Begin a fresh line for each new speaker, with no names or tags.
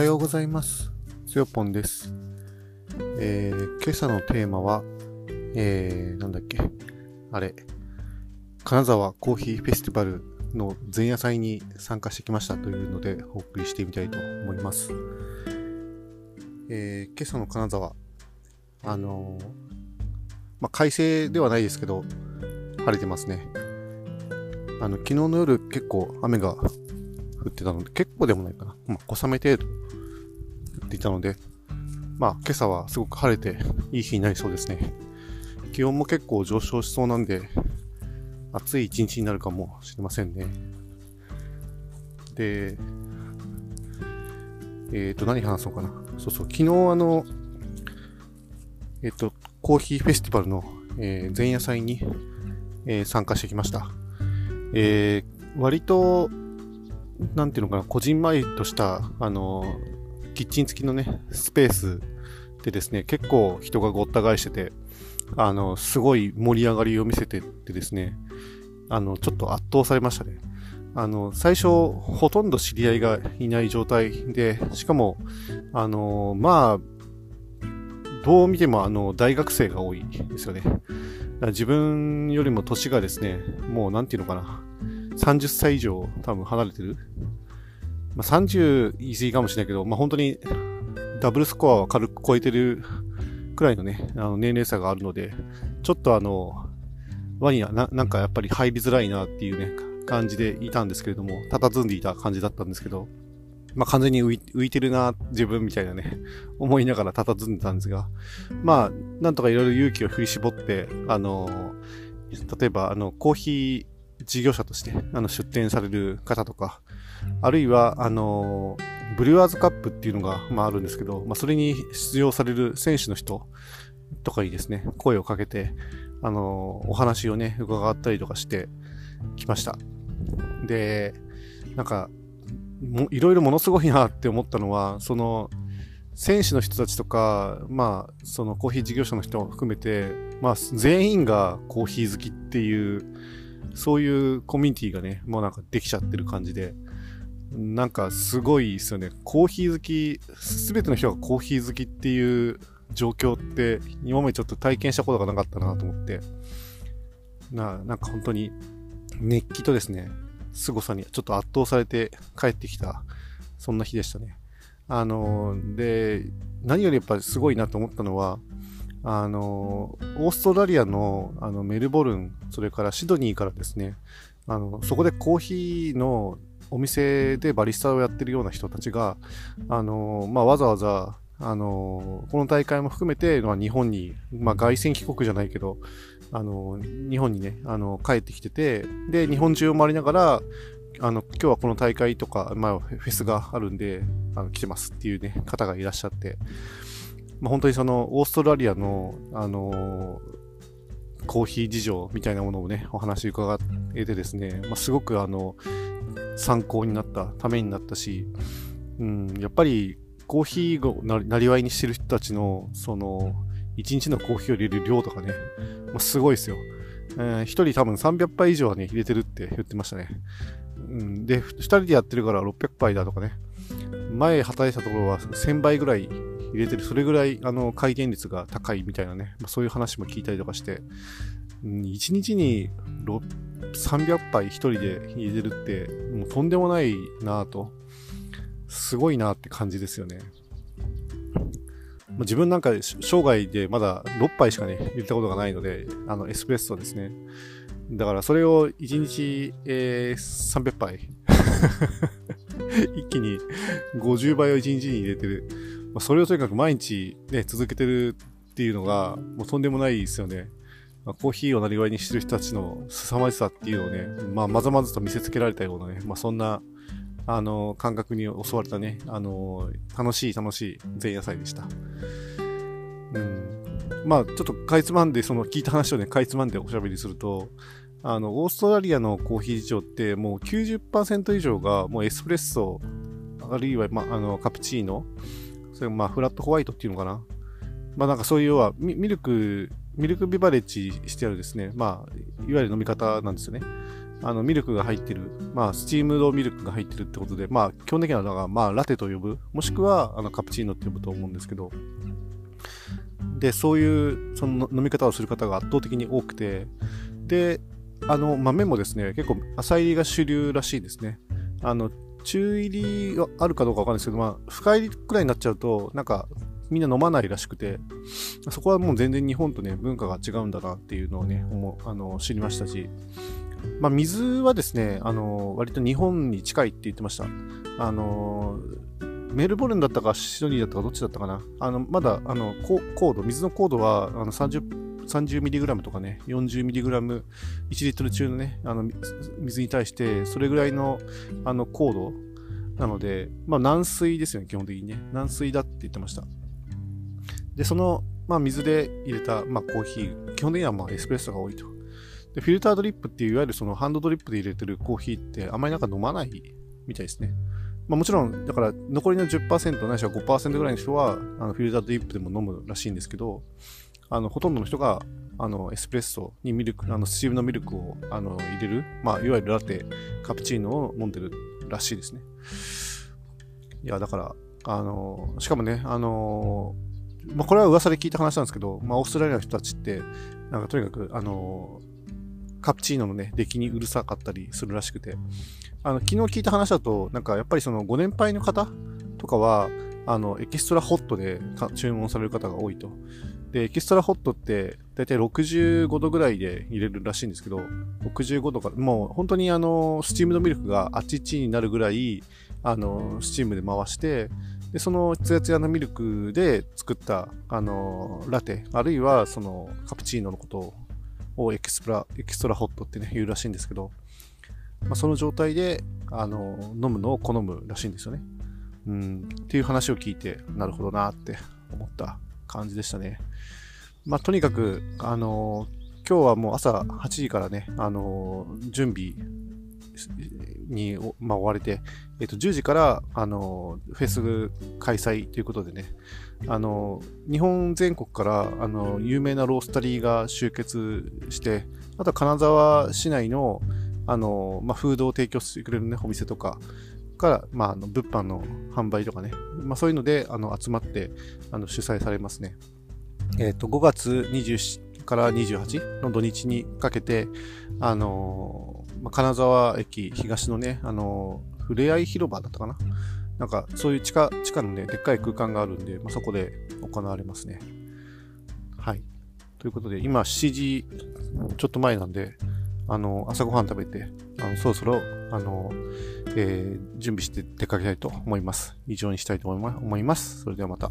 はようございます。つよぽんです。えー、今朝のテーマは、えー、なんだっけ、あれ、金沢コーヒーフェスティバルの前夜祭に参加してきましたというのでお送りしてみたいと思います。えー、今朝の金沢、あのーまあ、快晴ではないですけど、晴れてますね。あの、昨日の夜結構雨が降ってたので、結構でもないかな。まあ、小雨程度っていたので、まあ、今朝はすごく晴れていい日になりそうですね。気温も結構上昇しそうなんで、暑い一日になるかもしれませんね。で、えっ、ー、と、何話そうかな。そうそう、昨日あの、えっ、と、コーヒーフェスティバルの、えー前夜祭に、えー参加してきました。えー割と、なんていうのかな、こじんまりとした、あの、キッチン付きのね、スペースでですね、結構人がごった返してて、あの、すごい盛り上がりを見せててですね、あの、ちょっと圧倒されましたね。あの、最初、ほとんど知り合いがいない状態で、しかも、あの、まあ、どう見ても、あの、大学生が多いですよね。自分よりも年がですね、もうなんていうのかな、30歳以上多分離れてる。まあ、30言い過ぎかもしれないけど、まあ、本当にダブルスコアは軽く超えてるくらいのね、あの年齢差があるので、ちょっとあの、輪にはななんかやっぱり入りづらいなっていうね、感じでいたんですけれども、佇んでいた感じだったんですけど、まあ、完全に浮い浮いてるな、自分みたいなね、思いながら佇んでたんですが、まあ、なんとかいろいろ勇気を振り絞って、あの、例えば、あの、コーヒー事業者として、あの、出店される方とか、あるいは、あの、ブルワーズカップっていうのが、まあ、あるんですけど、まあ、それに出場される選手の人とかにですね、声をかけて、あの、お話をね、伺ったりとかしてきました。で、なんか、いろいろものすごいなって思ったのは、その、選手の人たちとか、まあ、そのコーヒー事業者の人も含めて、まあ、全員がコーヒー好きっていう、そういうコミュニティがね、もうなんかできちゃってる感じで、なんかすごいですよね。コーヒー好き、すべての人がコーヒー好きっていう状況って、今までちょっと体験したことがなかったなと思って、ななんか本当に熱気とですね、凄さにちょっと圧倒されて帰ってきた、そんな日でしたね。あの、で、何よりやっぱりすごいなと思ったのは、あの、オーストラリアのあのメルボルン、それからシドニーからですね、あの、そこでコーヒーのお店でバリスタをやってるような人たちが、あの、まあ、わざわざ、あの、この大会も含めて、まあ、日本に、まあ、外戦帰国じゃないけど、あの、日本にね、あの、帰ってきてて、で、日本中を回りながら、あの、今日はこの大会とか、まあ、フェスがあるんで、あの、来てますっていうね、方がいらっしゃって、まあ、本当にその、オーストラリアの、あのコーヒー事情みたいなものをね、お話伺えてですね、まあ、すごくあの、参考になった、ためになったし、うん、やっぱりコーヒーをなりわいにしてる人たちの、その、1日のコーヒーを入れる量とかね、まあ、すごいですよ。えー、1人多分300杯以上はね、入れてるって言ってましたね。うん、で、2人でやってるから600杯だとかね、前働いたところは1000倍ぐらい入れてる、それぐらいあの回転率が高いみたいなね、まあ、そういう話も聞いたりとかして、うん、1日に300杯1人で入れてるって、もうとんでもないなぁと、すごいなって感じですよね。自分なんか生涯でまだ6杯しかね、入れたことがないので、あのエスプレッソですね。だからそれを1日、えー、300杯 一気に50倍を1日に入れてる。まあ、それをとにかく毎日ね、続けてるっていうのが、もうとんでもないですよね。まあ、コーヒーをなりわいにしてる人たちの凄まじさっていうのをね、まあ、まざまざと見せつけられたようなね、まあ、そんな、あの、感覚に襲われたね、あの、楽しい楽しい前夜祭でした。うん。まあ、ちょっとかいつまんで、その聞いた話をね、かいつまんでおしゃべりすると、あの、オーストラリアのコーヒー事情ってもう90%以上がもうエスプレッソ、あるいは、まあ、あの、カプチーノ、それまあ、フラットホワイトっていうのかな。まあ、なんかそういう要はミ、ルク、ミルクビバレッジしてあるですね、まあ、いわゆる飲み方なんですよね。あの、ミルクが入ってる、まあ、スチームドミルクが入ってるってことで、まあ、基本的には、だから、まあ、ラテと呼ぶ、もしくは、あの、カプチーノって呼ぶと思うんですけど、で、そういう、その飲み方をする方が圧倒的に多くて、で、あの、豆もですね、結構、浅入りが主流らしいですね。あの、中入りがあるかどうかわかんないですけど、まあ、深入りくらいになっちゃうと、なんか、みんな飲まないらしくて、そこはもう全然日本とね、文化が違うんだなっていうのをね、思あの知りましたし、まあ、水はですね、あの、割と日本に近いって言ってました。あの、メルボルンだったかシドニーだったかどっちだったかな。あの、まだ、あの、高度、水の高度は、あの、30、30mg とかね、40mg、1リットル中のね、あの、水に対して、それぐらいの、あの、高度なので、まあ、軟水ですよね、基本的にね。軟水だって言ってました。で、その、まあ、水で入れた、まあ、コーヒー、基本的にはまあエスプレッソが多いと。で、フィルタードリップっていう、いわゆるそのハンドドリップで入れてるコーヒーってあまりなんか飲まないみたいですね。まあ、もちろん、だから残りの10%ないしは5%ぐらいの人はあのフィルタードリップでも飲むらしいんですけど、あのほとんどの人があのエスプレッソにミルク、あのスチームのミルクをあの入れる、まあ、いわゆるラテ、カプチーノを飲んでるらしいですね。いや、だから、あの、しかもね、あの、まあ、これは噂で聞いた話なんですけど、まあ、オーストラリアの人たちって、なんかとにかく、あの、カプチーノのね、出来にうるさかったりするらしくて、あの、昨日聞いた話だと、なんかやっぱりそのご年配の方とかは、あの、エキストラホットで注文される方が多いと。で、エキストラホットって、だいたい65度ぐらいで入れるらしいんですけど、65度から、もう本当にあの、スチームのミルクがあっちっちになるぐらい、あの、スチームで回して、で、そのツヤツヤのミルクで作った、あの、ラテ、あるいはそのカプチーノのことをエキストラ、エキストラホットってね、言うらしいんですけど、まあ、その状態で、あの、飲むのを好むらしいんですよね。うん、っていう話を聞いて、なるほどなって思った感じでしたね。まあ、とにかく、あの、今日はもう朝8時からね、あの、準備に、まあ、追われて、えっ、と、10時から、あの、フェス開催ということでね、あの、日本全国から、あの、有名なロースタリーが集結して、あとは金沢市内の、あの、まあ、フードを提供してくれるね、お店とか、から、まあ、あの物販の販売とかね、まあ、そういうのであの集まってあの主催されますね。え、ー、と、5月27から28の土日にかけて、あのまあ、金沢駅東のね、あのふれあい広場だったかななんか、そういう地下、地下のね、でっかい空間があるんで、まあ、そこで行われますね。はい。ということで、今7時ちょっと前なんで、あの、朝ごはん食べて、あのそろそろ、あの、えー、準備して出かけたいと思います。以上にしたいと思います。それではまた。